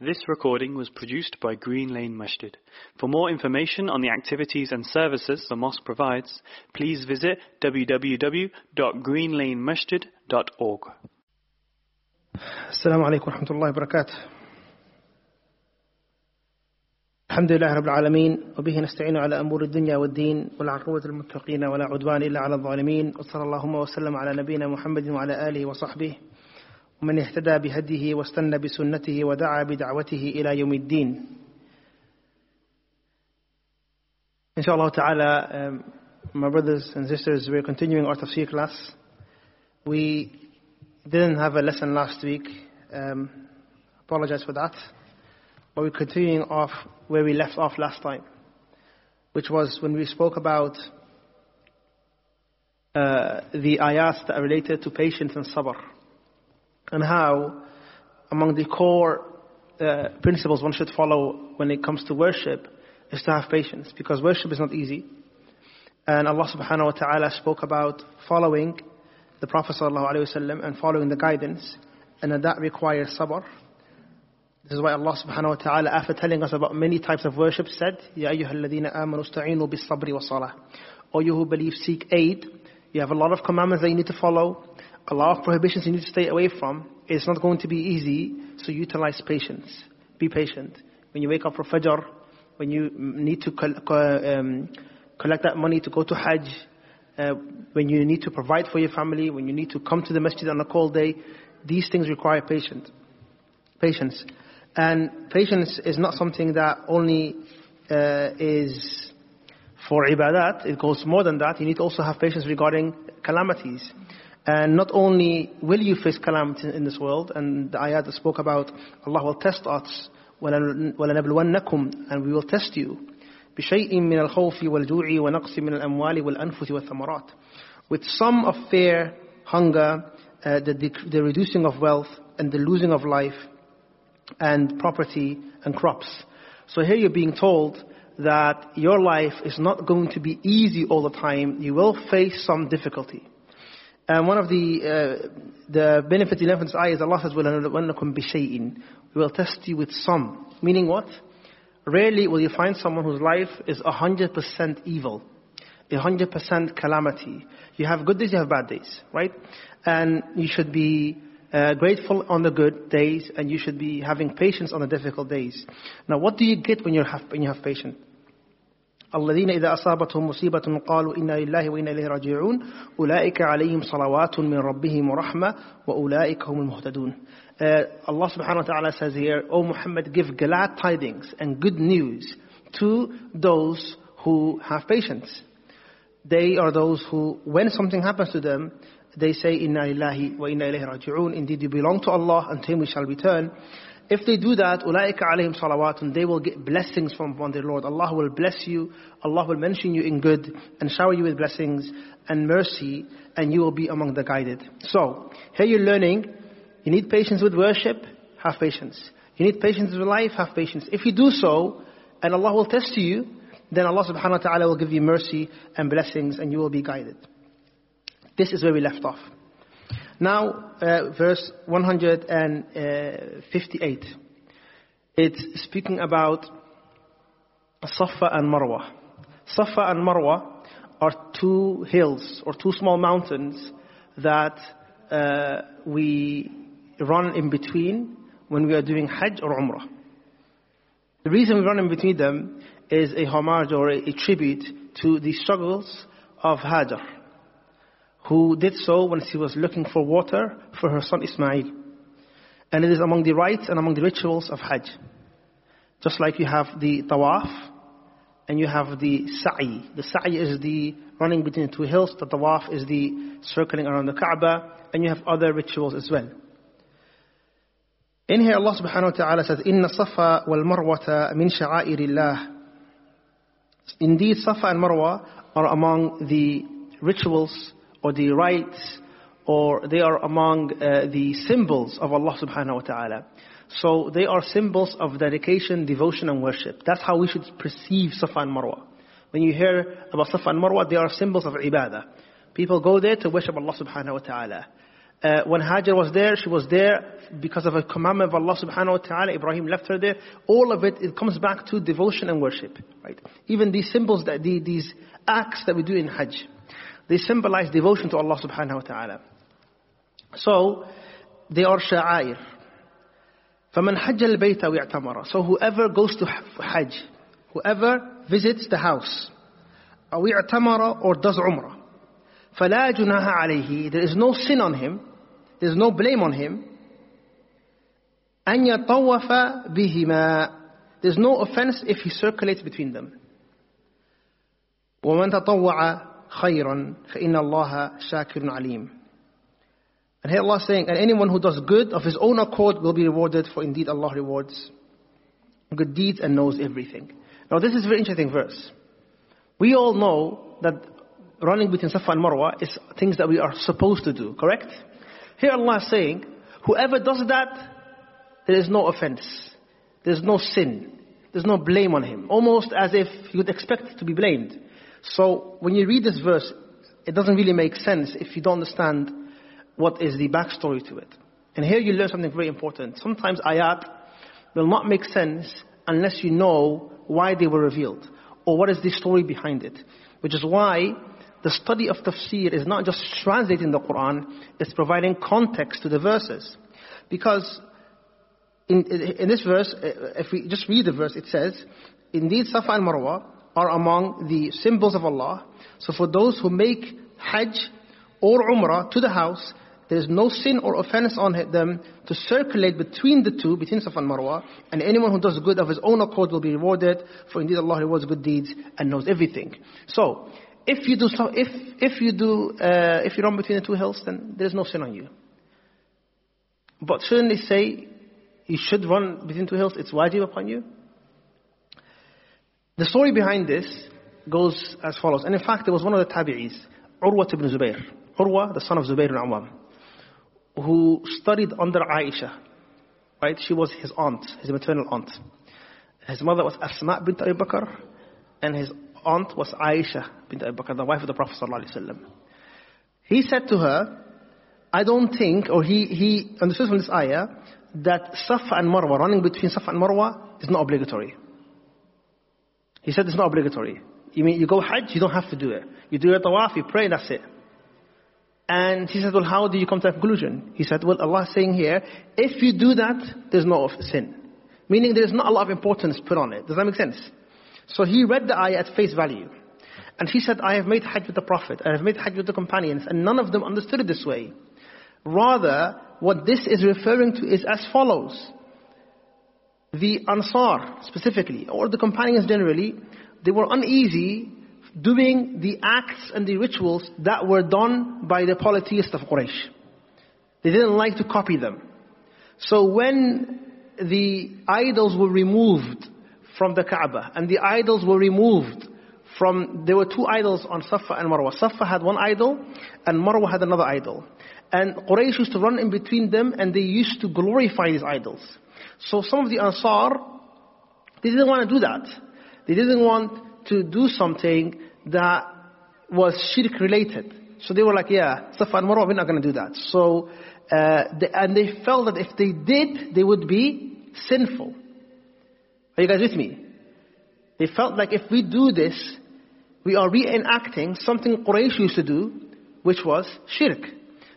This recording was produced by Green Lane Masjid. For more information on the activities and services the mosque provides, please visit www.greenlanemasjid.org. السلام عليكم ورحمة الله وبركاته الحمد لله رب العالمين وبه نستعين على أمور الدنيا والدين والعقوبة المتقين ولا عدوان إلا على الظالمين وصلى اللهم وسلم على نبينا محمد وعلى آله وصحبه ومن اهتدى بهديه واستنى بسنته ودعا بدعوته إلى يوم الدين Inshallah ta'ala, um, my brothers and sisters, we're continuing our tafsir class. We didn't have a lesson last week. Um, apologize for that. But we're continuing off where we left off last time, which was when we spoke about uh, the ayats that are related to patience and sabr, and how among the core uh, principles one should follow when it comes to worship is to have patience, because worship is not easy. And Allah subhanahu wa ta'ala spoke about following the Prophet ﷺ and following the guidance, and that, requires sabr. This is why Allah subhanahu wa ta'ala, after telling us about many types of worship, said, Ya ayyuha alladhina amanu sta'inu bis sabri wa salah. O you who believe, seek aid. You have a lot of commandments that you need to follow, a lot of prohibitions you need to stay away from. It's not going to be easy, so utilize patience. Be patient. When you wake up for Fajr, when you need to um, collect that money to go to Hajj, uh, when you need to provide for your family, when you need to come to the masjid on a cold day, these things require patience. Patience. And patience is not something that only uh, is for ibadat, it goes more than that. You need to also have patience regarding calamities. And not only will you face calamities in this world, and the ayat that spoke about Allah will test us, وَلَنَبْلُوَنَّكُمْ And we will test you. بشيء من الخوف والجوع ونقص من الأموال والأنفس والثمرات with some of fear, hunger, uh, the, the reducing of wealth and the losing of life and property and crops. So here you're being told that your life is not going to be easy all the time. You will face some difficulty. And one of the uh, the benefits in this ayah is Allah says, وَلَنَبْلُوَنَّكُمْ بِشَيْءٍ We will test you with some. Meaning what? Rarely will you find someone whose life is 100% evil, 100% calamity. You have good days, you have bad days, right? And you should be uh, grateful on the good days, and you should be having patience on the difficult days. Now, what do you get when you have when you have patience? الذين إذا أصابتهم مصيبة قالوا إنا لله وإنا إليه راجعون أولئك عليهم صلوات من ربهم ورحمة وأولئك هم المهتدون uh, Allah subhanahu says here, O Muhammad, give glad tidings and good news to those who have patience. They are those who, when something happens to them, they say, lillahi wa inna ilayhi raji'un. Indeed, you belong to Allah, and to Him we shall return. If they do that, أُولَٰئِكَ عَلَيْهِمْ صَلَوَاتٌ They will get blessings from, from their Lord. Allah will bless you. Allah will mention you in good and shower you with blessings and mercy, and you will be among the guided. So, here you're learning you need patience with worship, have patience. You need patience with life, have patience. If you do so, and Allah will test you, then Allah subhanahu wa ta'ala will give you mercy and blessings and you will be guided. This is where we left off. Now, uh, verse 158. It's speaking about Safa and Marwa. Safa and Marwa are two hills or two small mountains that uh, we run in between when we are doing Hajj or Umrah. The reason we run in between them is a homage or a, a tribute to the struggles of Hajar, who did so when she was looking for water for her son Ismail. And it is among the rites and among the rituals of Hajj. Just like you have the tawaf and you have the sa'i. The sa'i is the running between the two hills, the tawaf is the circling around the Kaaba, and you have other rituals as well. In here, Allah subhanahu wa ta'ala says, Inna Safa wal Marwata min. Indeed, Safa and Marwa are among the rituals or the rites or they are among uh, the symbols of Allah subhanahu wa ta'ala. So they are symbols of dedication, devotion and worship. That's how we should perceive Safa and Marwa. When you hear about Safa and Marwa, they are symbols of ibadah. People go there to worship Allah subhanahu wa ta'ala. Uh, when Hajar was there, she was there because of a commandment of Allah subhanahu wa ta'ala. Ibrahim left her there. All of it, it comes back to devotion and worship. Right? Even these symbols, that the, these acts that we do in Hajj, they symbolize devotion to Allah subhanahu wa ta'ala. So, they are sha'air. فَمَنْ حَجَّ الْبَيْتَ وَيَعْتَمَرَ So whoever goes to Hajj, whoever visits the house, أو اعتمر or does umrah, فَلَا جُنَاهَ عَلَيْهِ There is no sin on him, there is no blame on him. أَنْ يَطَوَّفَ بِهِمَا There's no offense if he circulates between them. وَمَنْ تَطَوَّعَ خَيْرًا فَإِنَّ اللَّهَ شَاكِرٌ عَلِيمٌ And here Allah is saying, and anyone who does good of his own accord will be rewarded, for indeed Allah rewards good deeds and knows everything. Now this is a very interesting verse. We all know that running between Safa and Marwa is things that we are supposed to do, correct? Here Allah is saying, whoever does that, there is no offense. There's no sin. There's no blame on him. Almost as if you would expect to be blamed. So when you read this verse, it doesn't really make sense if you don't understand what is the backstory to it. And here you learn something very important. Sometimes ayat will not make sense unless you know why they were revealed or what is the story behind it. Which is why the study of tafsir is not just translating the Quran, it's providing context to the verses. Because in, in this verse, if we just read the verse, it says, Indeed, Safa and Marwa are among the symbols of Allah. So for those who make Hajj or Umrah to the house, there is no sin or offense on them to circulate between the two, between Safa and Marwa. And anyone who does good of his own accord will be rewarded, for indeed Allah rewards good deeds and knows everything. So, if you do so, if if you do uh, if you run between the two hills, then there is no sin on you. But shouldn't they say you should run between two hills? It's wajib upon you. The story behind this goes as follows. And in fact, there was one of the tabi'is, Urwa ibn Zubayr. Urwa, the son of Zubayr ibn Awam, who studied under Aisha. Right? She was his aunt, his maternal aunt. His mother was Asma bint Abi Bakr, and his aunt was Aisha bint Abi Bakr, the wife of the Prophet ﷺ. He said to her, I don't think, or he, he understood from this ayah, that Safa and Marwa, running between Safa and Marwa, is not obligatory. He said it's not obligatory. You mean you go Hajj, you don't have to do it. You do your tawaf, you pray, that's it. And he said, well, how do you come to that conclusion? He said, well, Allah is saying here, if you do that, there's no sin. Meaning there's not a lot of importance put on it. Does that make sense? So he read the ayah at face value. And he said, I have made Hajj with the Prophet, I have made Hajj with the companions, and none of them understood it this way. Rather, what this is referring to is as follows. The Ansar, specifically, or the companions generally, they were uneasy doing the acts and the rituals that were done by the polytheists of Quraysh. They didn't like to copy them. So when the idols were removed from the Kaaba and the idols were removed from, there were two idols on Safa and Marwa. Safa had one idol and Marwa had another idol. And Quraysh used to run in between them and they used to glorify these idols. So some of the Ansar, they didn't want to do that. They didn't want to do something that was shirk related. So they were like, yeah, Safa and Marwa, we're not going to do that. So, uh, they, and they felt that if they did, they would be sinful. Are you guys with me? They felt like if we do this, we are reenacting something Quraysh used to do, which was shirk.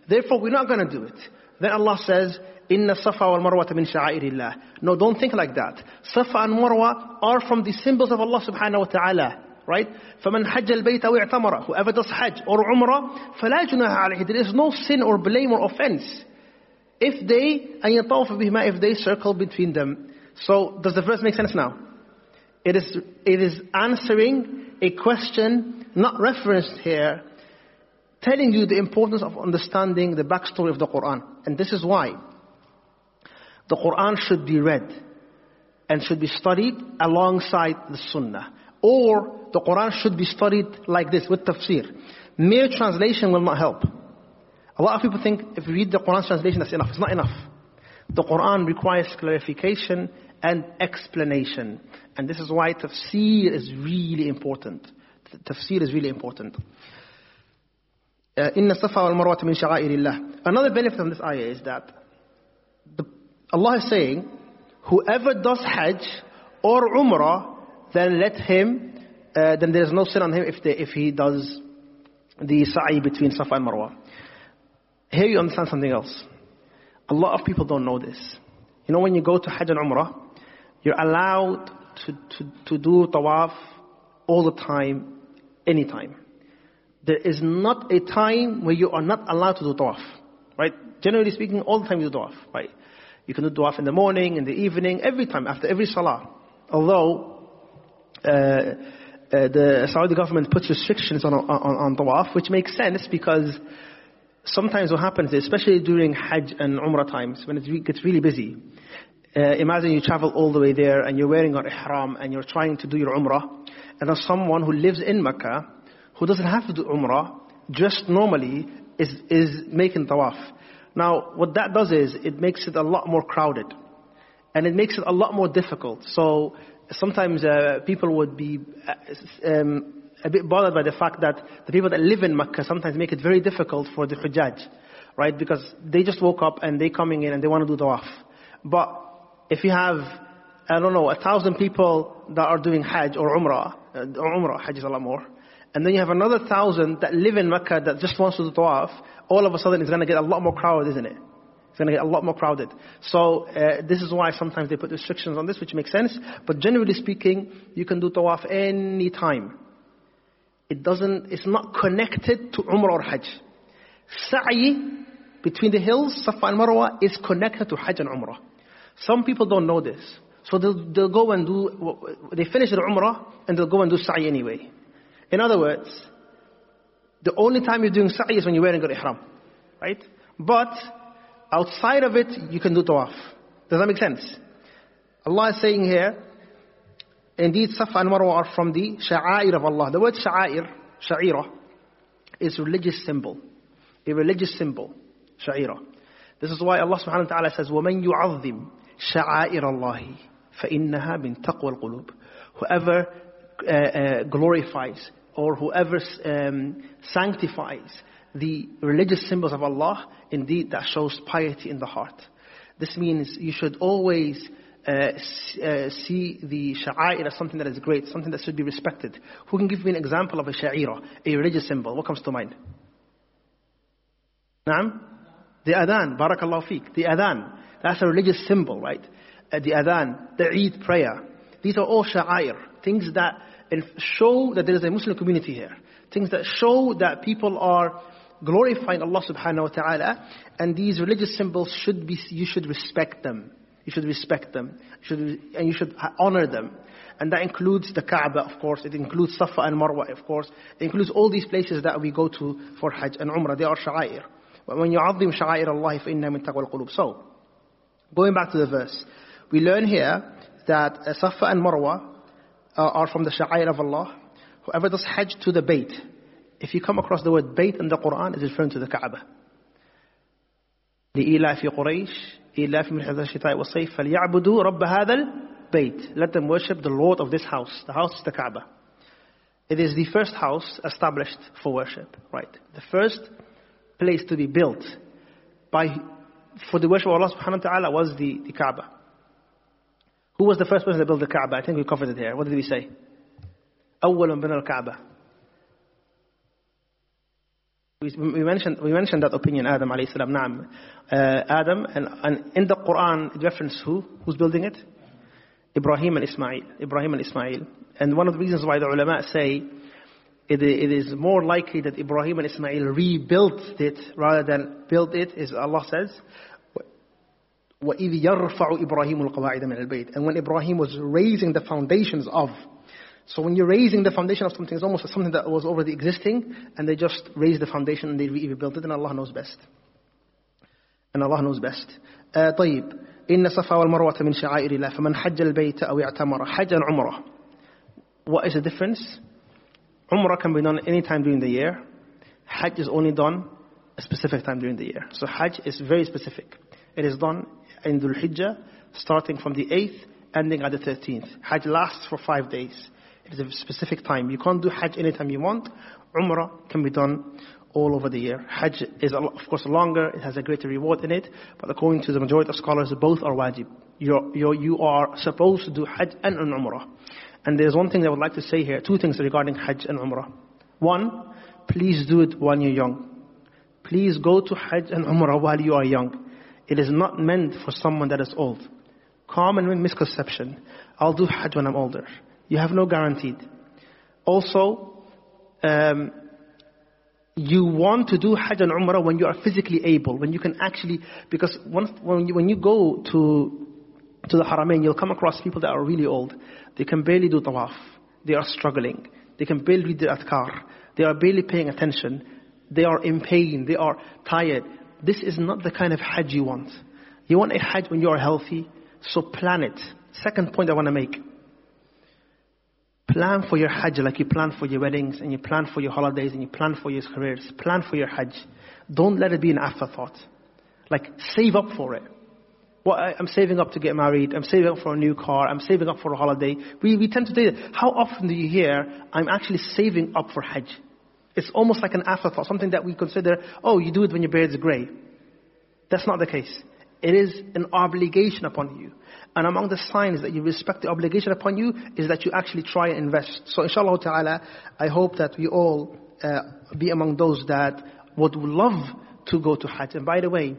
Therefore, we're not going to do it. Then Allah says, Inna Safa wal Marwa min sha'airillah. No, don't think like that. Safa and Marwa are from the symbols of Allah subhanahu wa ta'ala. Right? فَمَنْ حَجَّ الْبَيْتَ وَاعْتَمَرَ Whoever does Hajj or Umrah, فَلَا جُنَاهَ عَلَيْهِ There is no sin or blame or offense. If they, أَنْ يَطَوْفَ بِهِمَا If they circle between them. So, does the verse make sense now? It is, it is answering a question not referenced here, telling you the importance of understanding the backstory of the Quran. And this is why the Quran should be read and should be studied alongside the Sunnah. Or the Quran should be studied like this with tafsir. Mere translation will not help. A lot of people think if you read the Quran translation, that's enough. It's not enough. The Quran requires clarification and explanation. And this is why tafsir is really important. Tafsir is really important. uh, إن الصفا والمروة من شعائر الله. Another benefit of this ayah is that the, Allah is saying, whoever does Hajj or Umrah, then let him, uh, then there is no sin on him if, if he does the sa'i between Safa and Marwa. Here you understand something else. A lot of people don't know this. You know, when you go to Hajj and Umrah, you're allowed to, to, to do tawaf all the time, anytime. There is not a time where you are not allowed to do tawaf. Right? Generally speaking, all the time you do tawaf. Right? You can do tawaf in the morning, in the evening, every time, after every salah. Although, uh, uh, the Saudi government puts restrictions on, on, on tawaf, which makes sense because sometimes what happens, especially during Hajj and Umrah times, when it gets really busy, uh, imagine you travel all the way there and you're wearing your ihram and you're trying to do your Umrah, and there's someone who lives in Mecca who doesn't have to do Umrah, just normally is, is making tawaf. Now, what that does is, it makes it a lot more crowded. And it makes it a lot more difficult. So, sometimes uh, people would be uh, um, a bit bothered by the fact that the people that live in Mecca sometimes make it very difficult for the Hujjaj, right? Because they just woke up and they're coming in and they want to do tawaf. But if you have, I don't know, a thousand people that are doing Hajj or Umrah, uh, Umrah, Hajj is a lot more, and then you have another thousand that live in Mecca that just wants to do tawaf, all of a sudden it's going to get a lot more crowded, isn't it? It's going to get a lot more crowded. So uh, this is why sometimes they put restrictions on this, which makes sense. But generally speaking, you can do tawaf any time it doesn't, it's not connected to Umrah or Hajj. Sa'i between the hills, Safa and Marwa, is connected to Hajj and Umrah. Some people don't know this. So they'll, they'll go and do, they finish their Umrah and they'll go and do Sa'i anyway. In other words, the only time you're doing Sa'i is when you're wearing your Ihram. Right? But outside of it, you can do Tawaf. Does that make sense? Allah is saying here, Indeed, Safa and Marwa are from the sha'air of Allah. The word sha'air, sha'ira, is religious symbol. A religious symbol. Sha'ira. This is why Allah subhanahu wa ta'ala says, وَمَن يُعَظِّمْ شَعَائِرَ اللَّهِ فَإِنَّهَا مِن تَقْوَى الْقُلُوبِ Whoever uh, uh, glorifies or whoever um, sanctifies the religious symbols of Allah, indeed that shows piety in the heart. This means you should always uh, uh, see the sha'air as something that is great, something that should be respected. Who can give me an example of a sha'ira, a religious symbol? What comes to mind? Naam? The adhan, barakallahu fik. The adhan, that's a religious symbol, right? Uh, the adhan, the Eid prayer. These are all sha'air, things that show that there is a Muslim community here. Things that show that people are glorifying Allah subhanahu wa ta'ala, and these religious symbols should be, you should respect them. You should respect them. You should, and you should honor them. And that includes the Kaaba, of course. It includes Safa and Marwa, of course. It includes all these places that we go to for Hajj and Umrah. They are sha'air. When you عظم شعائر الله فإنها من تقوى القلوب. So, going back to the verse, we learn here that Safa and Marwa are from the sha'air of Allah. Whoever does Hajj to the Bayt, if you come across the word Bayt in the Quran, it's referring to the Kaaba. لإيلاف قريش إيلاف من حذر الشتاء والصيف فليعبدوا رب هذا البيت Let them worship the Lord of this house. The house is the Kaaba. It is the first house established for worship, right? The first place to be built by, for the worship of Allah subhanahu wa ta'ala was the, the Kaaba. Who was the first person to build the Kaaba? I think we covered it here. What did we say? أول بنى الكعبة we mentioned, we mentioned that opinion, Adam alayhi salam, naam. Uh, Adam, and, and in the Quran, it references who? Who's building it? Ibrahim and Ismail. Ibrahim and Ismail. And one of the reasons why the ulama say it, it is more likely that Ibrahim and Ismail rebuilt it rather than built it, is Allah says, وَإِذْ يَرْفَعُ إِبْرَاهِيمُ الْقَوَاعِدَ مِنَ الْبَيْتِ And when Ibrahim was raising the foundations of so when you're raising the foundation of something, it's almost something that was already existing, and they just raise the foundation and they rebuild it, and Allah knows best. And Allah knows best. Uh, طيب إن الصفا والمروة من شعائر الله فمن حج البيت أو اعتمر حج عمرة What is the difference? Umrah can be done any time during the year. Hajj is only done a specific time during the year. So Hajj is very specific. It is done in Dhul Hijjah, starting from the 8th, ending at the 13th. Hajj lasts for five days. It is a specific time. You can't do Hajj anytime you want. Umrah can be done all over the year. Hajj is, of course, longer, it has a greater reward in it, but according to the majority of scholars, both are wajib. You're, you're, you are supposed to do Hajj and an Umrah. And there's one thing I would like to say here, two things regarding Hajj and Umrah. One, please do it when you're young. Please go to Hajj and Umrah while you are young. It is not meant for someone that is old. Common misconception. I'll do Hajj when I'm older. You have no guaranteed. Also, um, you want to do Hajj and Umrah when you are physically able, when you can actually, because once, when, you, when you go to, to the Haramain, you'll come across people that are really old. They can barely do tawaf. They are struggling. They can barely read the adhkar. They are barely paying attention. They are in pain. They are tired. This is not the kind of Hajj you want. You want a Hajj when you are healthy, so plan it. Second point I want to make. Plan for your Hajj like you plan for your weddings and you plan for your holidays and you plan for your careers. Plan for your Hajj. Don't let it be an afterthought. Like save up for it. Well, I, am saving up to get married. I'm saving up for a new car. I'm saving up for a holiday. We, we tend to do that. How often do you hear, I'm actually saving up for Hajj? It's almost like an afterthought, something that we consider, oh, you do it when your beard's gray. That's not the case. It is an obligation upon you. And among the signs that you respect the obligation upon you is that you actually try and invest. So inshallah ta'ala, I hope that we all uh, be among those that would love to go to Hajj. And by the way,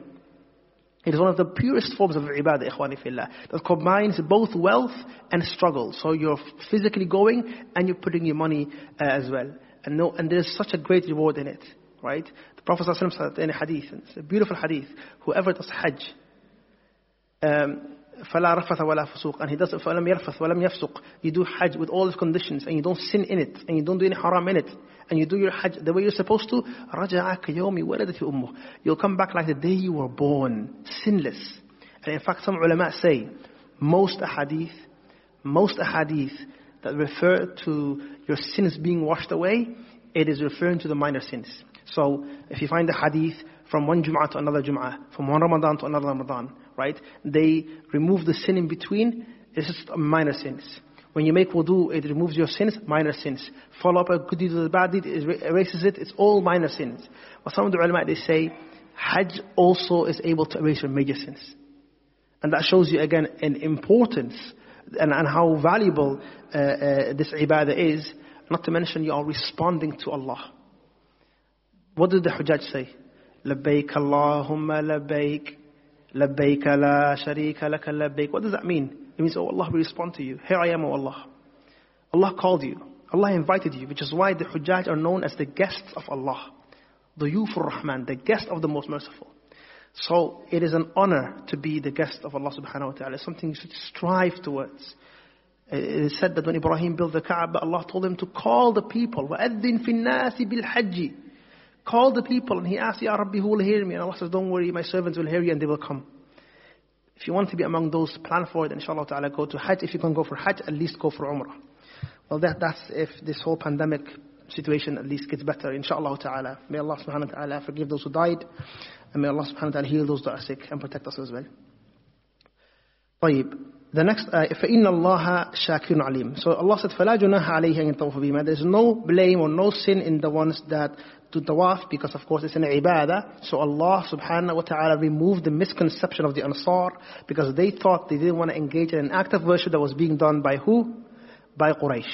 it is one of the purest forms of ibadah, ikhwani fillah, that combines both wealth and struggle. So you're physically going and you're putting your money uh, as well. And, no, and there's such a great reward in it, right? The Prophet ﷺ said in a hadith, and it's a beautiful hadith, whoever does Hajj, um, فلا رفث ولا فسوق and he does it فلم يرفث ولم يفسق you do hajj with all its conditions and you don't sin in it and you don't do any haram in it and you do your hajj the way you're supposed to رجع كيوم ولدت أمه you'll come back like the day you were born sinless and in fact some ulama say most ahadith most ahadith that refer to your sins being washed away it is referring to the minor sins so if you find a hadith from one Jum'ah to another Jum'ah, from one Ramadan to another Ramadan, right? They remove the sin in between, it's just a minor sins. When you make wudu, it removes your sins, minor sins. Follow up a good deed with a bad deed, it er, erases it, it's all minor sins. But some of the ulama, they say, Hajj also is able to erase your major sins. And that shows you again an importance and, and how valuable uh, uh, this ibadah is. Not to mention you are responding to Allah. What did the Hujjaj say? لبيك اللهم لبيك لبيك لا شريك لك لبيك What does that mean? It means, oh Allah, we respond to you. Here I am, oh Allah. Allah called you. Allah invited you, which is why the Hujjaj are known as the guests of Allah. The Yufur Rahman, the guest of the most merciful. So it is an honor to be the guest of Allah subhanahu wa ta'ala. It's something you should strive towards. It is said that when Ibrahim built the Kaaba, Allah told him to call the people. وَأَذِّن فِي النَّاسِ بِالْحَجِّ Call the people. And he asked, Ya Rabbi, who will hear me? And Allah says, don't worry, my servants will hear you and they will come. If you want to be among those, plan for it. Inshallah ta'ala, go to Hajj. If you can go for Hajj, at least go for Umrah. Well, that, that's if this whole pandemic situation at least gets better, inshallah ta'ala. May Allah subhanahu wa ta'ala forgive those who died. And may Allah subhanahu wa ta'ala heal those that are sick and protect us as well. طيب the next ayah, فَإِنَّ اللَّهَ شَاكِرٌ عَلِيمٌ So Allah said, فَلَا جُنَاحَ عَلَيْهِ أَن يَطَوَّفَ بِهِمَا There's no blame or no sin in the ones that do tawaf because of course it's an ibadah. So Allah subhanahu wa ta'ala removed the misconception of the Ansar because they thought they didn't want to engage in an act of worship that was being done by who? By Quraysh.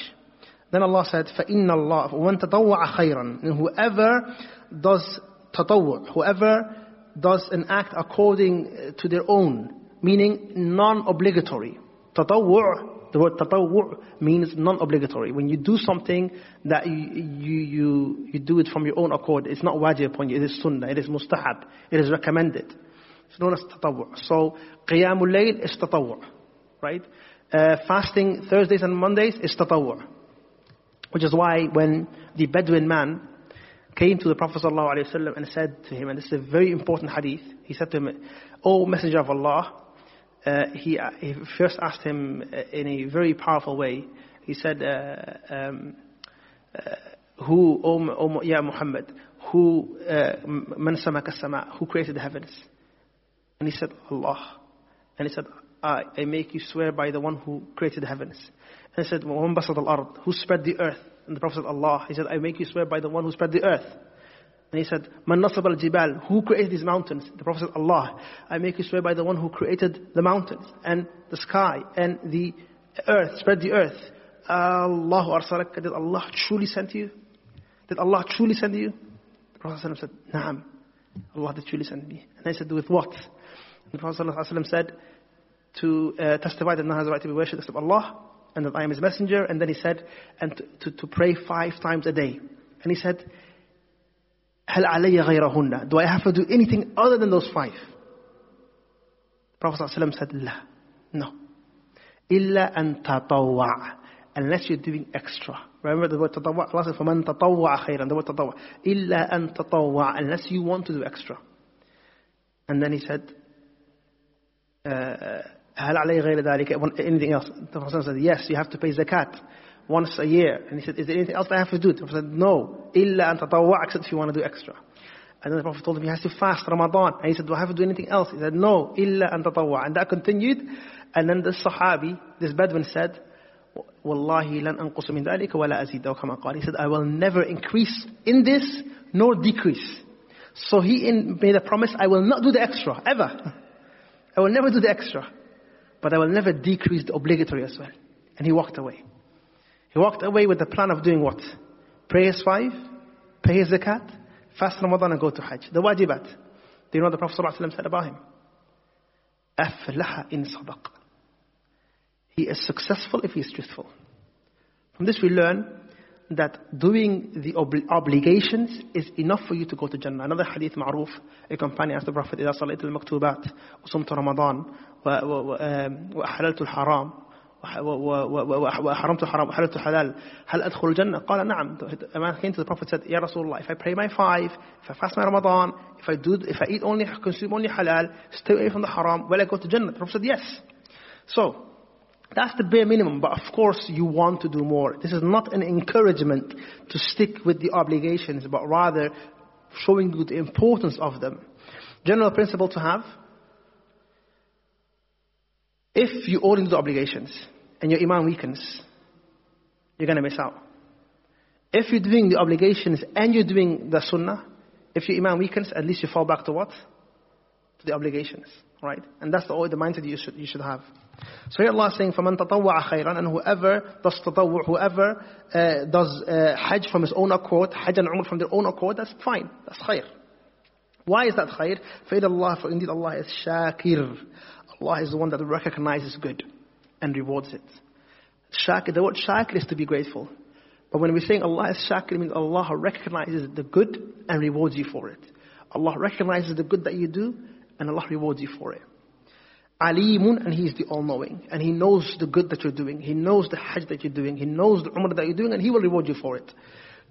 Then Allah said, فَإِنَّ اللَّهَ وَمَن تَطَوَّعَ خَيْرًا And whoever does tatawwu, whoever does an act according to their own, meaning non-obligatory. Tatawwu', the word tatawwu' means non-obligatory. When you do something that you, you, you, you do it from your own accord, it's not wajib upon you, it is sunnah, it is mustahab, it is recommended. It's known as tatawwu'. So, qiyamul layl is tatawwu', right? Uh, fasting Thursdays and Mondays is tatawwu'. Which is why when the Bedouin man came to the Prophet ﷺ and said to him, and this is a very important hadith, he said to him, O Messenger of Allah, uh, he, uh, he, first asked him uh, in a very powerful way. He said, uh, um, uh, "Who, O, o Ya Muhammad, who man samaka sama, who created the heavens?" And he said, "Allah." And he said, I, I make you swear by the one who created the heavens. And he said, al-ard, Who spread the earth? And the Prophet said, Allah. He said, I make you swear by the one who spread the earth. And he said, Man nasab al jibal, who created these mountains? The Prophet said, Allah. I make you swear by the one who created the mountains and the sky and the earth, spread the earth. Allahu arsalak, did Allah truly send you? Did Allah truly send you? The Prophet said, Naam. Allah did truly send me. And I said, with what? And the Prophet said, to uh, testify that none has right to be worshipped except Allah, and that I am His messenger. And then he said, and to, to, to pray five times a day. And he said, هل علي غيرهن? Do I have to do anything other than those five? The Prophet ﷺ said, لا. No. إلا أن تطوع. Unless you're doing extra. Remember the word تطوع? Allah said, فمن تطوع خيرا. The word تطوع. إلا أن تطوع. Unless you want to do extra. And then he said, uh, هل علي غير ذلك? Anything else? The Prophet said, yes, you have to pay zakat once a year. And he said, is there anything else I have to do? The Prophet said, no. إلا أن تطوع except if you want to do extra. And then the Prophet told him he has to fast Ramadan. And he said, do I have to do anything else? He said, no. إلا أن تطوع. And that continued. And then the Sahabi, this Bedouin said, والله لن أنقص من ذلك ولا أزيد أو كما قال. He said, I will never increase in this nor decrease. So he in, made a promise, I will not do the extra, ever. I will never do the extra. But I will never decrease the obligatory as well. And he walked away. He walked away with the plan of doing what? Pray his five, pay his zakat, fast Ramadan and go to Hajj. The wajibat. Do you know what the Prophet ﷺ said about him? أفلح in صدق. He is successful if he is truthful. From this we learn that doing the ob- obligations is enough for you to go to Jannah. Another hadith معروف, a companion asked the Prophet إذا صليت المكتوبات وصمت رمضان وأحللت الحرام وحرمت الحرام وحللت الحلال هل أدخل الجنة؟ قال نعم. A man came to the Prophet said, Ya Rasulullah, if I pray my five, if I fast my Ramadan, if I do, if I eat only, consume only halal, stay away from the haram, will I go to Jannah? The Prophet said, yes. So, that's the bare minimum, but of course you want to do more. This is not an encouragement to stick with the obligations, but rather showing you the importance of them. General principle to have. If you only do the obligations and your iman weakens, you're going to miss out. If you're doing the obligations and you're doing the sunnah, if your iman weakens, at least you fall back to what? To the obligations, right? And that's the, the mindset you should, you should have. So here Allah is saying, فَمَنْ تَطَوَّعَ خَيْرًا And whoever does tatawwu', whoever uh, does uh, hajj from his own accord, hajj and umrah from their own accord, that's fine. That's khair. Why is that khair? فَإِذَا اللَّهِ For indeed Allah is shakir. Allah is the one that recognizes good and rewards it. Shakir, the word shakir is to be grateful. But when we're saying Allah is shakir, it means Allah recognizes the good and rewards you for it. Allah recognizes the good that you do and Allah rewards you for it. Alimun, and He is the all-knowing. And He knows the good that you're doing. He knows the hajj that you're doing. He knows the umrah that you're doing, and He will reward you for it.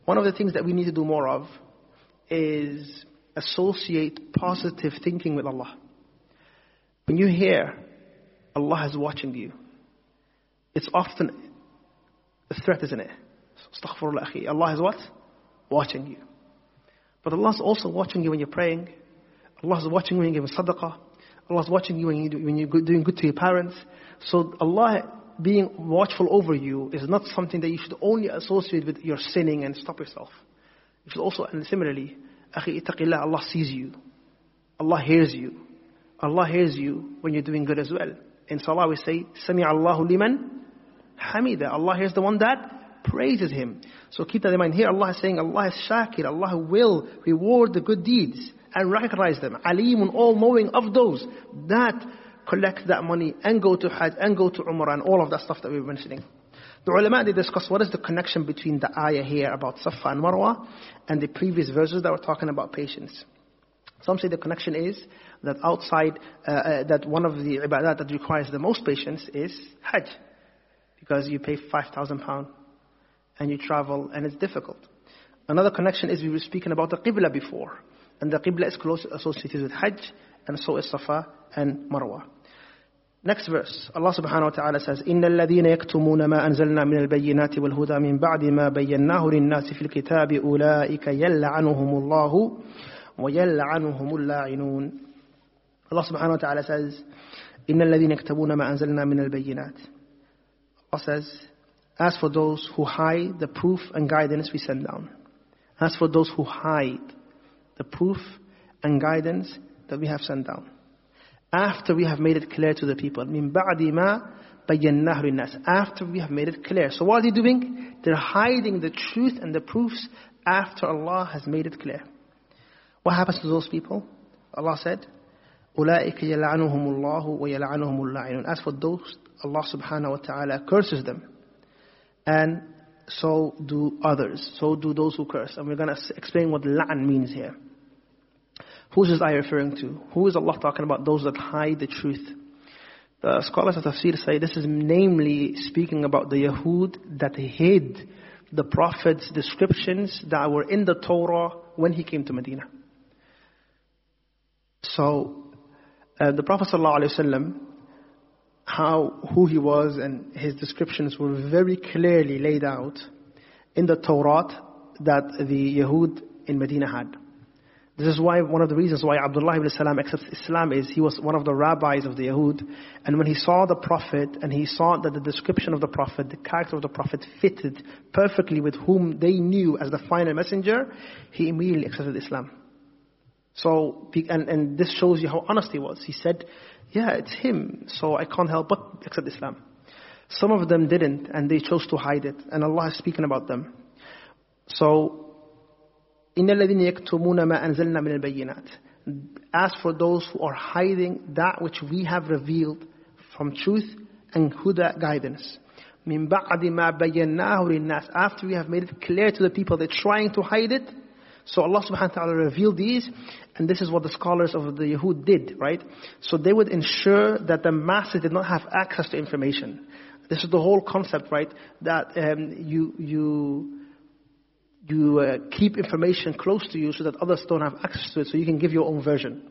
One of the things that we need to do more of is associate positive thinking with Allah. When you hear Allah is watching you, it's often a threat, isn't it? Astaghfirullah. Allah is what? Watching you. But Allah is also watching you when you're praying. Allah is watching you when you're giving sadaqah. Allah is watching you when, you, when you're doing good to your parents. So Allah being watchful over you is not something that you should only associate with your sinning and stop yourself. You should also, and similarly, أخي اتق Allah sees you. Allah hears you. Allah hears you when you're doing good as well. In Salah we say, سَمِعَ اللَّهُ لِمَنْ حَمِدَ Allah hears the one that praises Him. So keep that in mind. Here Allah is saying, Allah is Shakir. Allah will reward the good deeds and recognize them. Alimun, all knowing of those that collect that money and go to Hajj and go to Umrah and all of that stuff that we were mentioning. The ulama they discuss what is the connection between the ayah here about Safa and Marwa and the previous verses that were talking about patience. Some say the connection is that outside, uh, uh, that one of the ibadat that requires the most patience is Hajj. Because you pay 5,000 pounds and you travel and it's difficult. Another connection is we were speaking about the Qibla before. And the Qibla is closely associated with Hajj, and so is Safa and Marwa. Next verse, Allah subhanahu wa ta'ala says, إِنَّ الَّذِينَ يَكْتُمُونَ مَا أَنزَلْنَا مِنَ الْبَيِّنَاتِ وَالْهُدَى مِنْ بَعْدِ مَا بَيَّنَّاهُ لِلنَّاسِ فِي الْكِتَابِ أُولَٰئِكَ يَلْعَنُهُمُ اللَّهُ وَيَلْعَنُهُمُ اللَّاعِنُونَ Allah subhanahu wa ta'ala says, إِنَّ الَّذِينَ يَكْتُمُونَ مَا أَنزَلْنَا مِنَ الْبَيِّنَاتِ Allah says, as for those who hide the proof and guidance we send down, as for those who hide the proof and guidance that we have sent down. After we have made it clear to the people. من بعد ما بيناه للناس. After we have made it clear. So what are they doing? They're hiding the truth and the proofs after Allah has made it clear. What happens to those people? Allah said, أولئك يلعنهم الله ويلعنهم اللاعنون. As for those, Allah subhanahu wa ta'ala curses them. And so do others. So do those who curse. And we're going to explain what la'an means here. Who's this ayah referring to? Who is Allah talking about? Those that hide the truth. The scholars of tafsir say this is namely speaking about the Yahud that hid the Prophet's descriptions that were in the Torah when he came to Medina. So, uh, the Prophet ﷺ, how, who he was and his descriptions were very clearly laid out in the Torah that the Yahud in Medina had. This is why one of the reasons why Abdullah ibn Salam accepts Islam is he was one of the rabbis of the Yahud. And when he saw the Prophet and he saw that the description of the Prophet, the character of the Prophet fitted perfectly with whom they knew as the final messenger, he immediately accepted Islam. So, and, and this shows you how honest he was. He said, yeah, it's him, so I can't help but accept Islam. Some of them didn't, and they chose to hide it, and Allah is speaking about them. So, إِنَّ الَّذِينَ يَكْتُمُونَ مَا أَنزَلْنَا مِنَ الْبَيِّنَاتِ As for those who are hiding that which we have revealed from truth and huda guidance. مِن بَعْدِ مَا بَيَّنَّاهُ لِلنَّاسِ After we have made it clear to the people, they're trying to hide it. So Allah subhanahu wa ta'ala revealed these, and this is what the scholars of the Yahud did, right? So they would ensure that the masses did not have access to information. This is the whole concept, right? That um, you, you, you uh, keep information close to you so that others don't have access to it, so you can give your own version.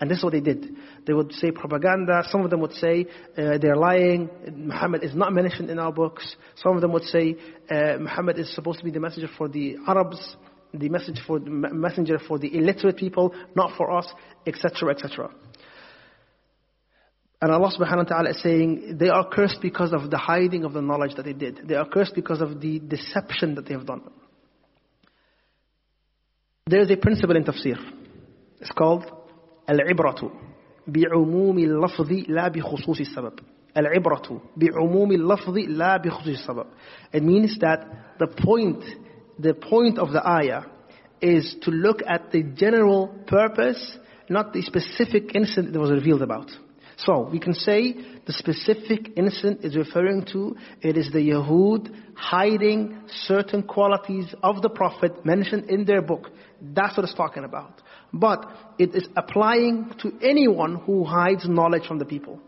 And this is what they did. They would say propaganda. Some of them would say uh, they're lying. Muhammad is not mentioned in our books. Some of them would say uh, Muhammad is supposed to be the messenger for the Arabs, the message for the messenger for the illiterate people, not for us, etc., etc. And Allah subhanahu wa ta'ala is saying, they are cursed because of the hiding of the knowledge that they did. They are cursed because of the deception that they have done. There is a principle in tafsir. It's called al-ibratu bi'umumi al-lafzi la bi sabab. Al-ibratu bi'umumi al-lafzi la bi sabab. It means that the point, the point of the ayah is to look at the general purpose, not the specific incident that was revealed about. So we can say the specific incident is referring to it is the Yahud hiding certain qualities of the Prophet mentioned in their book. That's what it's talking about. But it is applying to anyone who hides knowledge from the people.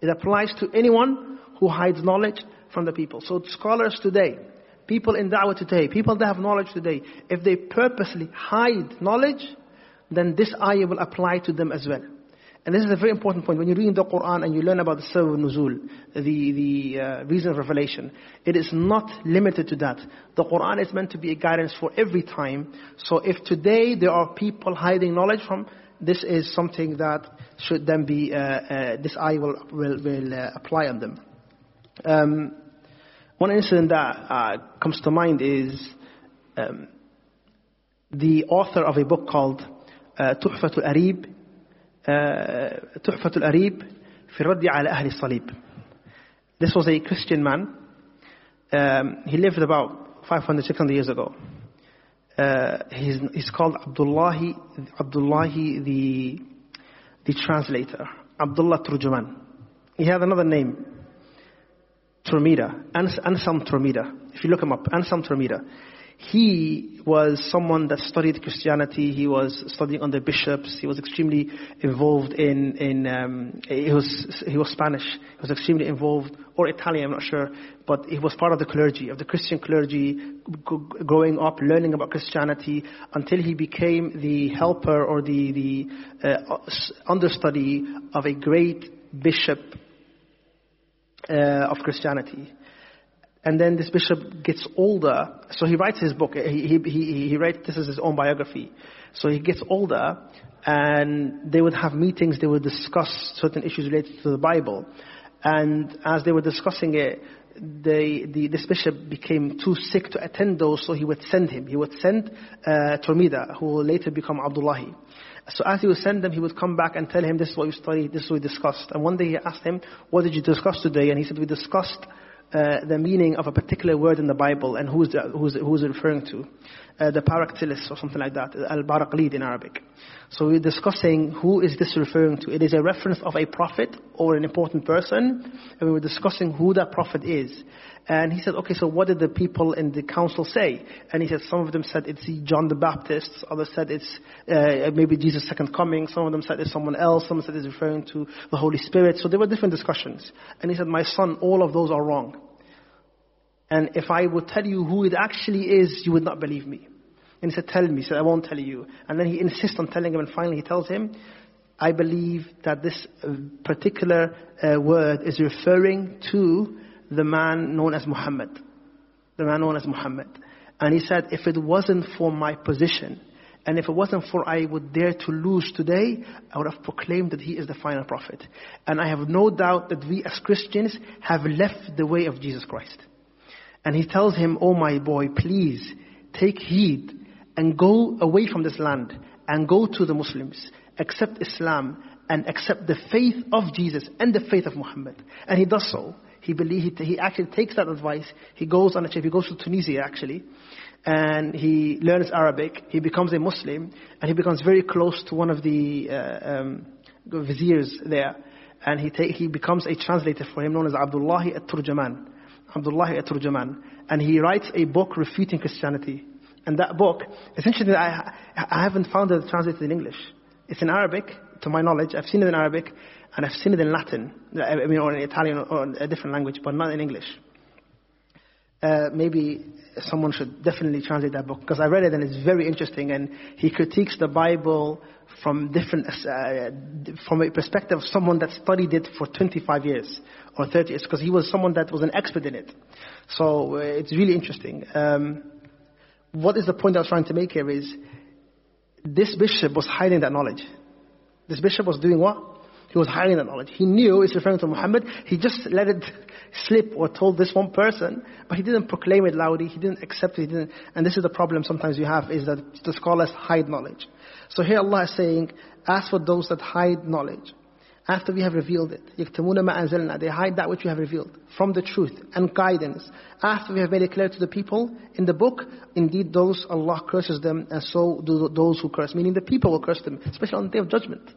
It applies to anyone who hides knowledge from the people. So scholars today, people in da'wah today, people that have knowledge today, if they purposely hide knowledge, then this ayah will apply to them as well. And this is a very important point. When you read the Quran and you learn about the sabab nuzul, the, the uh, reason of revelation, it is not limited to that. The Quran is meant to be a guidance for every time. So if today there are people hiding knowledge from, this is something that should then be, uh, uh, this ayah will, will, will uh, apply on them. Um, one incident that uh, comes to mind is um, the author of a book called uh, Tuhfatul Arib, تحفة الأريب في الرد على أهل الصليب. This was a Christian man. Um, he lived about 500, 600 years ago. Uh, he's, he's called Abdullah, Abdullah the, the translator, Abdullah Turjuman. He had another name, Turmeda, Anselm Turmeda. If you look him up, Anselm Turmeda. He was someone that studied Christianity. He was studying under bishops. He was extremely involved in, in um, he, was, he was Spanish. He was extremely involved, or Italian, I'm not sure. But he was part of the clergy, of the Christian clergy, growing up, learning about Christianity, until he became the helper or the, the uh, understudy of a great bishop uh, of Christianity. And then this bishop gets older, so he writes his book. He, he, he, he writes, this is his own biography. So he gets older, and they would have meetings, they would discuss certain issues related to the Bible. And as they were discussing it, the, the, this bishop became too sick to attend those, so he would send him. He would send uh, Turmeda, who will later become Abdullahi. So as he would send them, he would come back and tell him, this is what you studied, this is what we discussed. And one day he asked him, what did you discuss today? And he said, we discussed uh, the meaning of a particular word in the Bible and who's, who's, who's referring to. Uh, the Paractilis or something like that, Al-Baraqlid in Arabic. So we're discussing who is this referring to. It is a reference of a prophet or an important person, and we were discussing who that prophet is. And he said, okay, so what did the people in the council say? And he said, some of them said it's John the Baptist, others said it's uh, maybe Jesus' second coming, some of them said it's someone else, some said it's referring to the Holy Spirit. So there were different discussions. And he said, my son, all of those are wrong. And if I would tell you who it actually is, you would not believe me. And he said, tell me. He said, I won't tell you. And then he insists on telling him, and finally he tells him, I believe that this uh, particular uh, word is referring to the man known as Muhammad. The man known as Muhammad. And he said, if it wasn't for my position, and if it wasn't for I would dare to lose today, I would have proclaimed that he is the final prophet. And I have no doubt that we as Christians have left the way of Jesus Christ. And he tells him, Oh my boy, please take heed and go away from this land and go to the Muslims, accept Islam and accept the faith of Jesus and the faith of Muhammad. And he does so. He believe, he, he actually takes that advice. He goes on a trip. He goes to Tunisia actually. And he learns Arabic. He becomes a Muslim. And he becomes very close to one of the uh, um, viziers there. And he, he becomes a translator for him known as Abdullah at-Turjaman. Abdullah at-Turjaman. And he writes a book refuting Christianity. And that book, essentially, I, I haven't found it translated in English. It's in Arabic, to my knowledge. I've seen it in Arabic, and I've seen it in Latin, I mean, or in Italian, or a different language, but not in English. Uh, maybe someone should definitely translate that book because I read it and it's very interesting. And he critiques the Bible from different, uh, from a perspective of someone that studied it for 25 years or 30 years because he was someone that was an expert in it. So uh, it's really interesting. Um, what is the point I was trying to make here is this bishop was hiding that knowledge. This bishop was doing what? He was hiding that knowledge. He knew it's referring to Muhammad. He just let it slip or told this one person, but he didn't proclaim it loudly. He didn't accept it. He didn't. And this is the problem sometimes you have is that the scholars hide knowledge. So here Allah is saying, as for those that hide knowledge, after we have revealed it. يَكْتَمُونَ مَا أَنزَلْنَا They hide that which we have revealed from the truth and guidance. After we have made it clear to the people in the book, indeed those Allah curses them and so do those who curse. Meaning the people will curse them, especially on the day of judgment.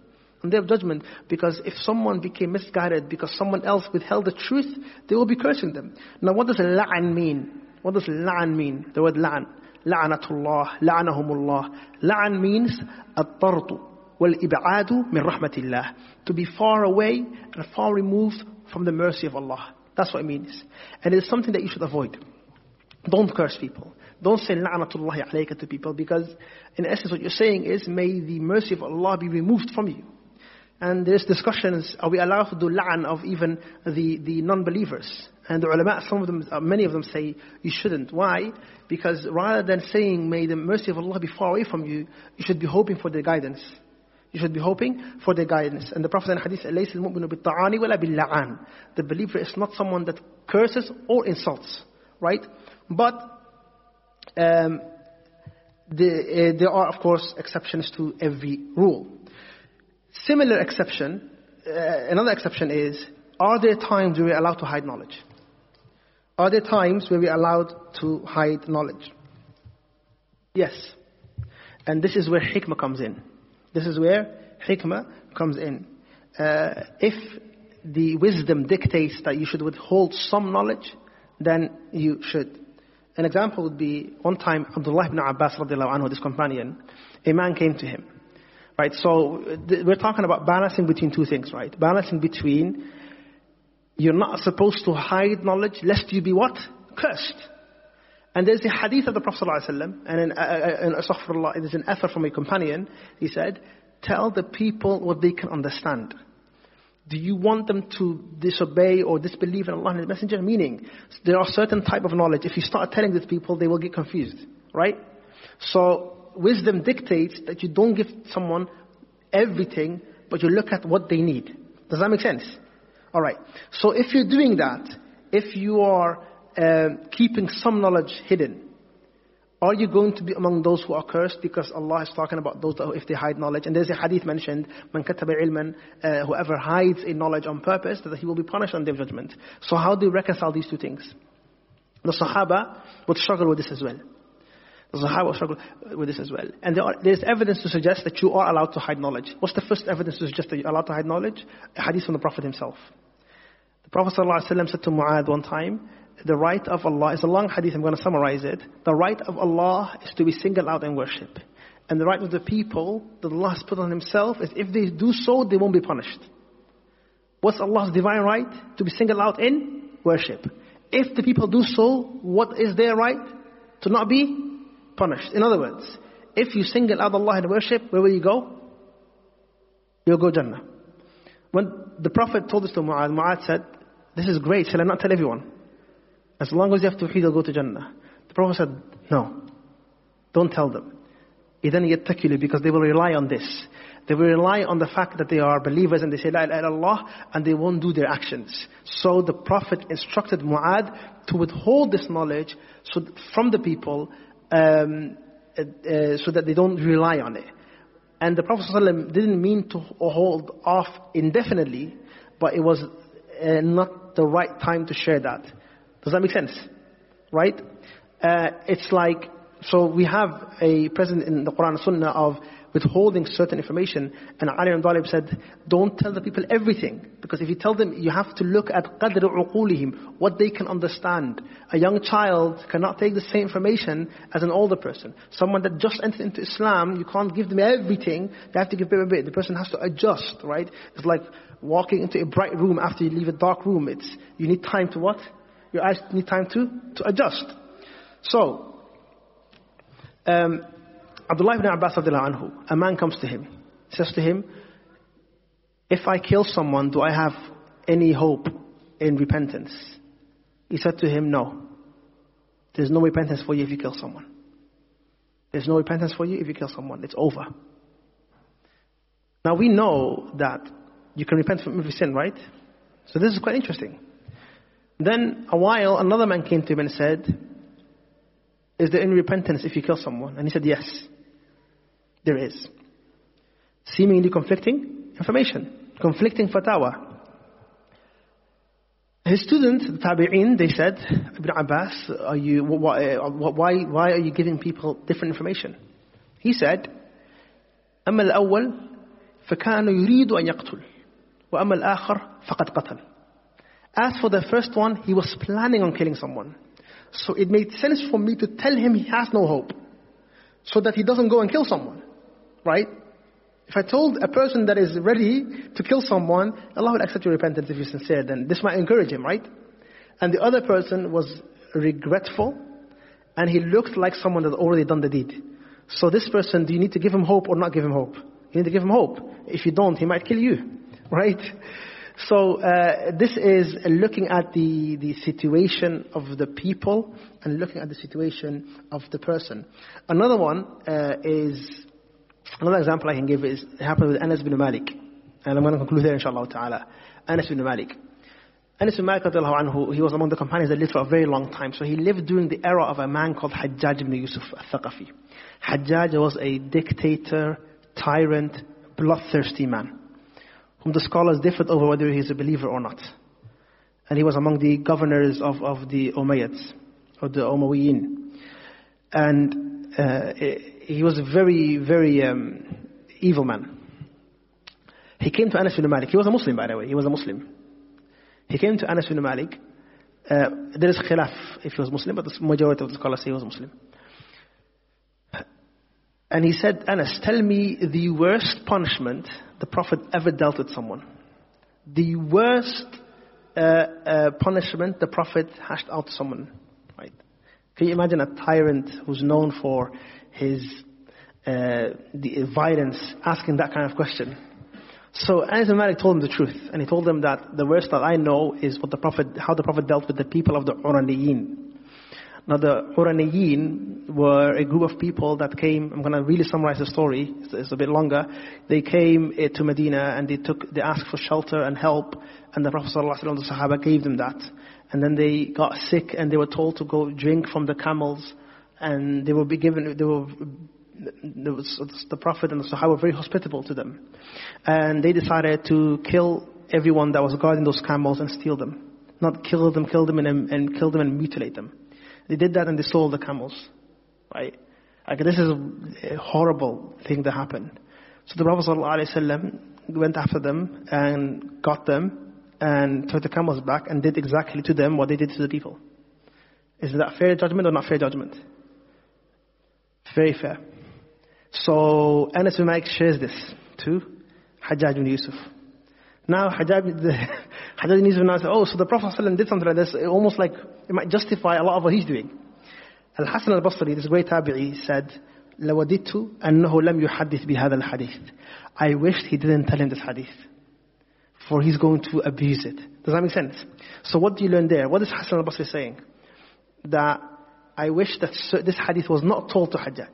On the day of judgment, because if someone became misguided because someone else withheld the truth, they will be cursing them. Now what does la'an mean? What does la'an mean? The word la'an. لعنة الله Allah. La'an means الطرد وَالْإِبْعَادُ مِنْ رَحْمَةِ اللَّهِ To be far away and far removed from the mercy of Allah. That's what it means. And it is something that you should avoid. Don't curse people. Don't say la'natullahi alayka to people because in essence what you're saying is may the mercy of Allah be removed from you. And there's discussions, are we allowed to do la'an of even the, the non-believers? And the ulama, some of them, uh, many of them say you shouldn't. Why? Because rather than saying may the mercy of Allah be far away from you, you should be hoping for their guidance. You should be hoping for their guidance. And the Prophet in hadith, لَيْسَ الْمُؤْمِنُ بِالطَّعَانِ وَلَا بِاللَّعَانِ The believer is not someone that curses or insults. Right? But um, the, uh, there are, of course, exceptions to every rule. Similar exception, uh, another exception is, are there times where we're allowed to hide knowledge? Are there times where we're allowed to hide knowledge? Yes. And this is where hikmah comes in. This is where hikmah comes in. Uh, if the wisdom dictates that you should withhold some knowledge, then you should. An example would be one time Abdullah ibn Abbas radiallahu anhu, this companion, a man came to him. Right, so we're talking about balancing between two things, right? Balancing between you're not supposed to hide knowledge lest you be what? Cursed. And there's the hadith of the Prophet ﷺ, and in, uh, there's an effort from a companion, he said, tell the people what they can understand. Do you want them to disobey or disbelieve in Allah and His Messenger? Meaning, there are certain type of knowledge. If you start telling these people, they will get confused. Right? So, wisdom dictates that you don't give someone everything, but you look at what they need. Does that make sense? Alright. So if you're doing that, if you are um, keeping some knowledge hidden, are you going to be among those who are cursed? Because Allah is talking about those that if they hide knowledge. And there's a hadith mentioned, Man ilman, uh, whoever hides a knowledge on purpose, that he will be punished on the judgment. So how do you reconcile these two things? The Sahaba would struggle with this as well. The Sahaba struggle with this as well. And there, are, there is evidence to suggest that you are allowed to hide knowledge. What's the first evidence to suggest that you're allowed to hide knowledge? A hadith from the Prophet himself. The Prophet ﷺ said to Mu'ad one time, the right of Allah is a long hadith, I'm going to summarize it. The right of Allah is to be singled out in worship. And the right of the people that Allah has put on Himself is if they do so, they won't be punished. What's Allah's divine right? To be singled out in worship. If the people do so, what is their right? To not be punished. In other words, if you single out Allah in worship, where will you go? You'll go Jannah. When the Prophet told this to Mu'adh, Mu'adh said, This is great, shall I not tell everyone? As long as you have tawheed, you'll go to Jannah. The Prophet said, no, don't tell them. إِذَنْ يَتَّكِلُوا Because they will rely on this. They will rely on the fact that they are believers and they say La ilaha illallah and they won't do their actions. So the Prophet instructed Mu'ad to withhold this knowledge so from the people um, uh, uh, so that they don't rely on it. And the Prophet ﷺ didn't mean to hold off indefinitely, but it was uh, not the right time to share that. Does that make sense? Right? Uh, it's like, so we have a present in the Quran and Sunnah of withholding certain information. And Ali ibn Talib said, don't tell the people everything. Because if you tell them, you have to look at qadr uqulihim, what they can understand. A young child cannot take the same information as an older person. Someone that just entered into Islam, you can't give them everything. They have to give bit by bit. The person has to adjust, right? It's like walking into a bright room after you leave a dark room. It's, you need time to what? Your eyes need time to, to adjust. So, um, Abdullah ibn Abbas anhu, a man comes to him, says to him, if I kill someone, do I have any hope in repentance? He said to him, no. There's no repentance for you if you kill someone. There's no repentance for you if you kill someone. It's over. Now we know that you can repent from every sin, right? So this is quite interesting. Then a while, another man came to him and said, Is there any repentance if you kill someone? And he said, Yes, there is. Seemingly conflicting information, conflicting fatwa. His student, the Tabi'in, they said, Ibn Abbas, are you, why, why, why are you giving people different information? He said, أما الأول فكان يريد أن يقتل وأما الآخر فقد قتل as for the first one, he was planning on killing someone. So it made sense for me to tell him he has no hope. So that he doesn't go and kill someone. Right? If I told a person that is ready to kill someone, Allah will accept your repentance if you're sincere, then this might encourage him, right? And the other person was regretful, and he looked like someone that had already done the deed. So this person, do you need to give him hope or not give him hope? You need to give him hope. If you don't, he might kill you, right? So uh, this is looking at the, the situation of the people and looking at the situation of the person. Another one uh, is, another example I can give is, it happened with Anas bin Malik. And I'm going to conclude there inshallah ta'ala. Anas bin Malik. Anas bin Malik, anhu, he was among the companions that lived for a very long time. So he lived during the era of a man called Hajjaj ibn Yusuf al-Thaqafi. Hajjaj was a dictator, tyrant, bloodthirsty man whom the scholars differed over whether he's a believer or not. And he was among the governors of, of the Umayyads, or the Umayyin. And uh, he was a very, very um, evil man. He came to Anas bin Malik. He was a Muslim, by the way. He was a Muslim. He came to Anas bin Malik. Uh, there is khilaf if he was Muslim, but the majority of the scholars say he was Muslim. And he said, Anas, tell me the worst punishment the Prophet ever dealt with someone. The worst uh, uh, punishment the Prophet hashed out someone. Right? Can you imagine a tyrant who's known for his uh, the violence asking that kind of question? So Anas bin Malik told him the truth, and he told him that the worst that I know is what the Prophet, how the Prophet dealt with the people of the Uraniyin. Now the Uraniyin were a group of people that came, I'm going to really summarize the story, it's, it's a bit longer. They came eh, to Medina and they took, they asked for shelter and help and the Prophet ﷺ, the Sahaba gave them that. and then they got sick and they were told to go drink from the camels and they be given, they were, the Prophet and the Sahaba were very hospitable to them. And they decided to kill everyone that was guarding those camels and steal them. Not kill them, kill them and, and kill them and mutilate them. They did that and they stole the camels. Right? Like this is a horrible thing that happened. So the Prophet ﷺ went after them and got them and took the camels back and did exactly to them what they did to the people. Is that fair judgment or not fair judgment? Very fair. So Anas bin Malik shares this to Hajjaj bin Yusuf. Now Hajjaj, Hajjaj bin Yusuf now says, oh, so the Prophet ﷺ did something like this, almost like it might justify a lot of what he's doing. Al-Hasan al-Basri, this great tabi'i, said, لوددت أنه لم يحدث بهذا الحديث. I wished he didn't tell him this hadith. For he's going to abuse it. Does that make sense? So what do you learn there? What is Hassan al-Basri saying? That I wish that this hadith was not told to Hajjaj.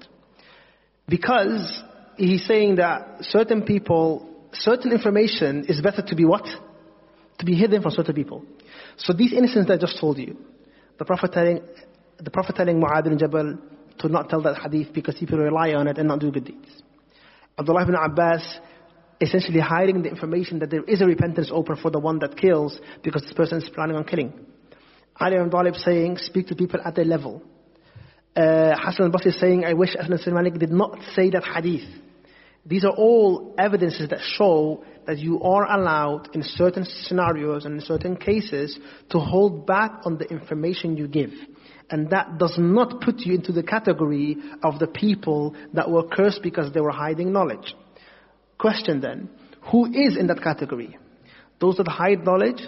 Because he's saying that certain people, certain information is better to be what? To be hidden from certain people. So these incidents that I just told you, the Prophet telling, the Prophet telling Mu'adh bin Jabal to not tell that hadith because people rely on it and not do good deeds. Abdullah ibn Abbas essentially hiding the information that there is a repentance open for the one that kills because this person is planning on killing. Ali ibn Talib saying, speak to people at their level. Uh, Hassan al-Basri saying, I wish Anas Malik did not say that hadith. These are all evidences that show that you are allowed in certain scenarios and in certain cases to hold back on the information you give. And that does not put you into the category of the people that were cursed because they were hiding knowledge. Question then, who is in that category? Those that hide knowledge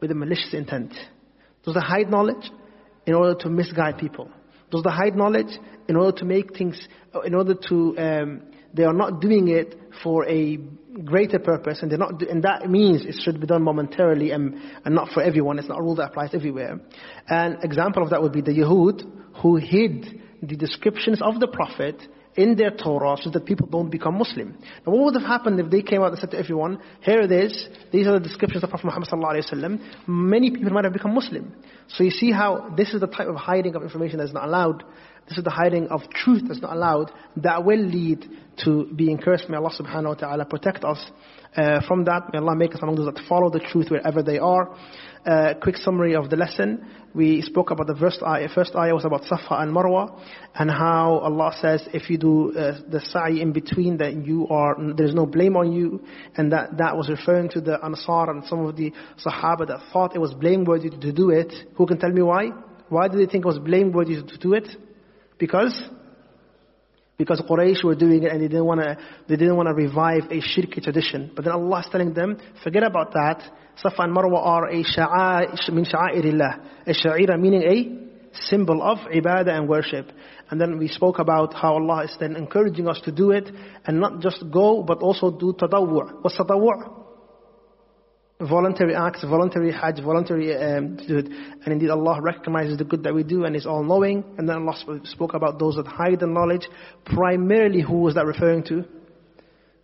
with a malicious intent. Those that hide knowledge in order to misguide people. Those that hide knowledge in order to make things, in order to, um, they are not doing it for a greater purpose, and they're not, and that means it should be done momentarily and, and not for everyone. It's not a rule that applies everywhere. An example of that would be the Yahud who hid the descriptions of the Prophet in their Torah so that people don't become Muslim. Now what would have happened if they came out and said to everyone, here it is, these are the descriptions of Prophet Muhammad many people might have become Muslim. So you see how this is the type of hiding of information that's not allowed. This is the hiding of truth that's not allowed. That will lead to being cursed. May Allah subhanahu wa ta'ala protect us uh, from that. May Allah make us among those that follow the truth wherever they are. Uh, quick summary of the lesson. We spoke about the first ayah. First ayah was about Safa and Marwa and how Allah says if you do uh, the sa'i in between then you are, there's no blame on you and that, that was referring to the Ansar and some of the Sahaba that thought it was blameworthy to do it. Who can tell me why? Why did they think it was blameworthy to do it? Because because Quraysh were doing it and they didn't want to they didn't want to revive a shirki tradition. But then Allah is telling them, forget about that. Safa and Marwa are a sha'a min sha'airillah. A sha'ira meaning a symbol of ibadah and worship. And then we spoke about how Allah is then encouraging us to do it and not just go but also do tatawwu'. What's tatawwu'? Voluntary acts, voluntary hajj, voluntary um, and indeed Allah recognizes the good that we do and is all knowing. And then Allah spoke about those that hide the knowledge. Primarily, who was that referring to?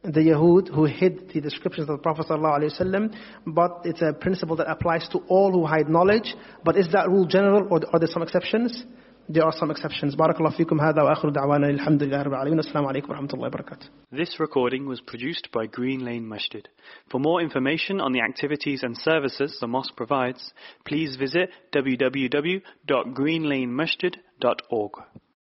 The Yahud who hid the descriptions of the Prophet ﷺ, but it's a principle that applies to all who hide knowledge. But is that rule general or are there some exceptions? There are some exceptions. Barakallahu wa akhiru da'wana alhamdulillahi rabbil alamin. Assalamu wa rahmatullahi wa barakatuh. This recording was produced by Green Lane Masjid. For more information on the activities and services the mosque provides, please visit www.greenlanemasjid.org.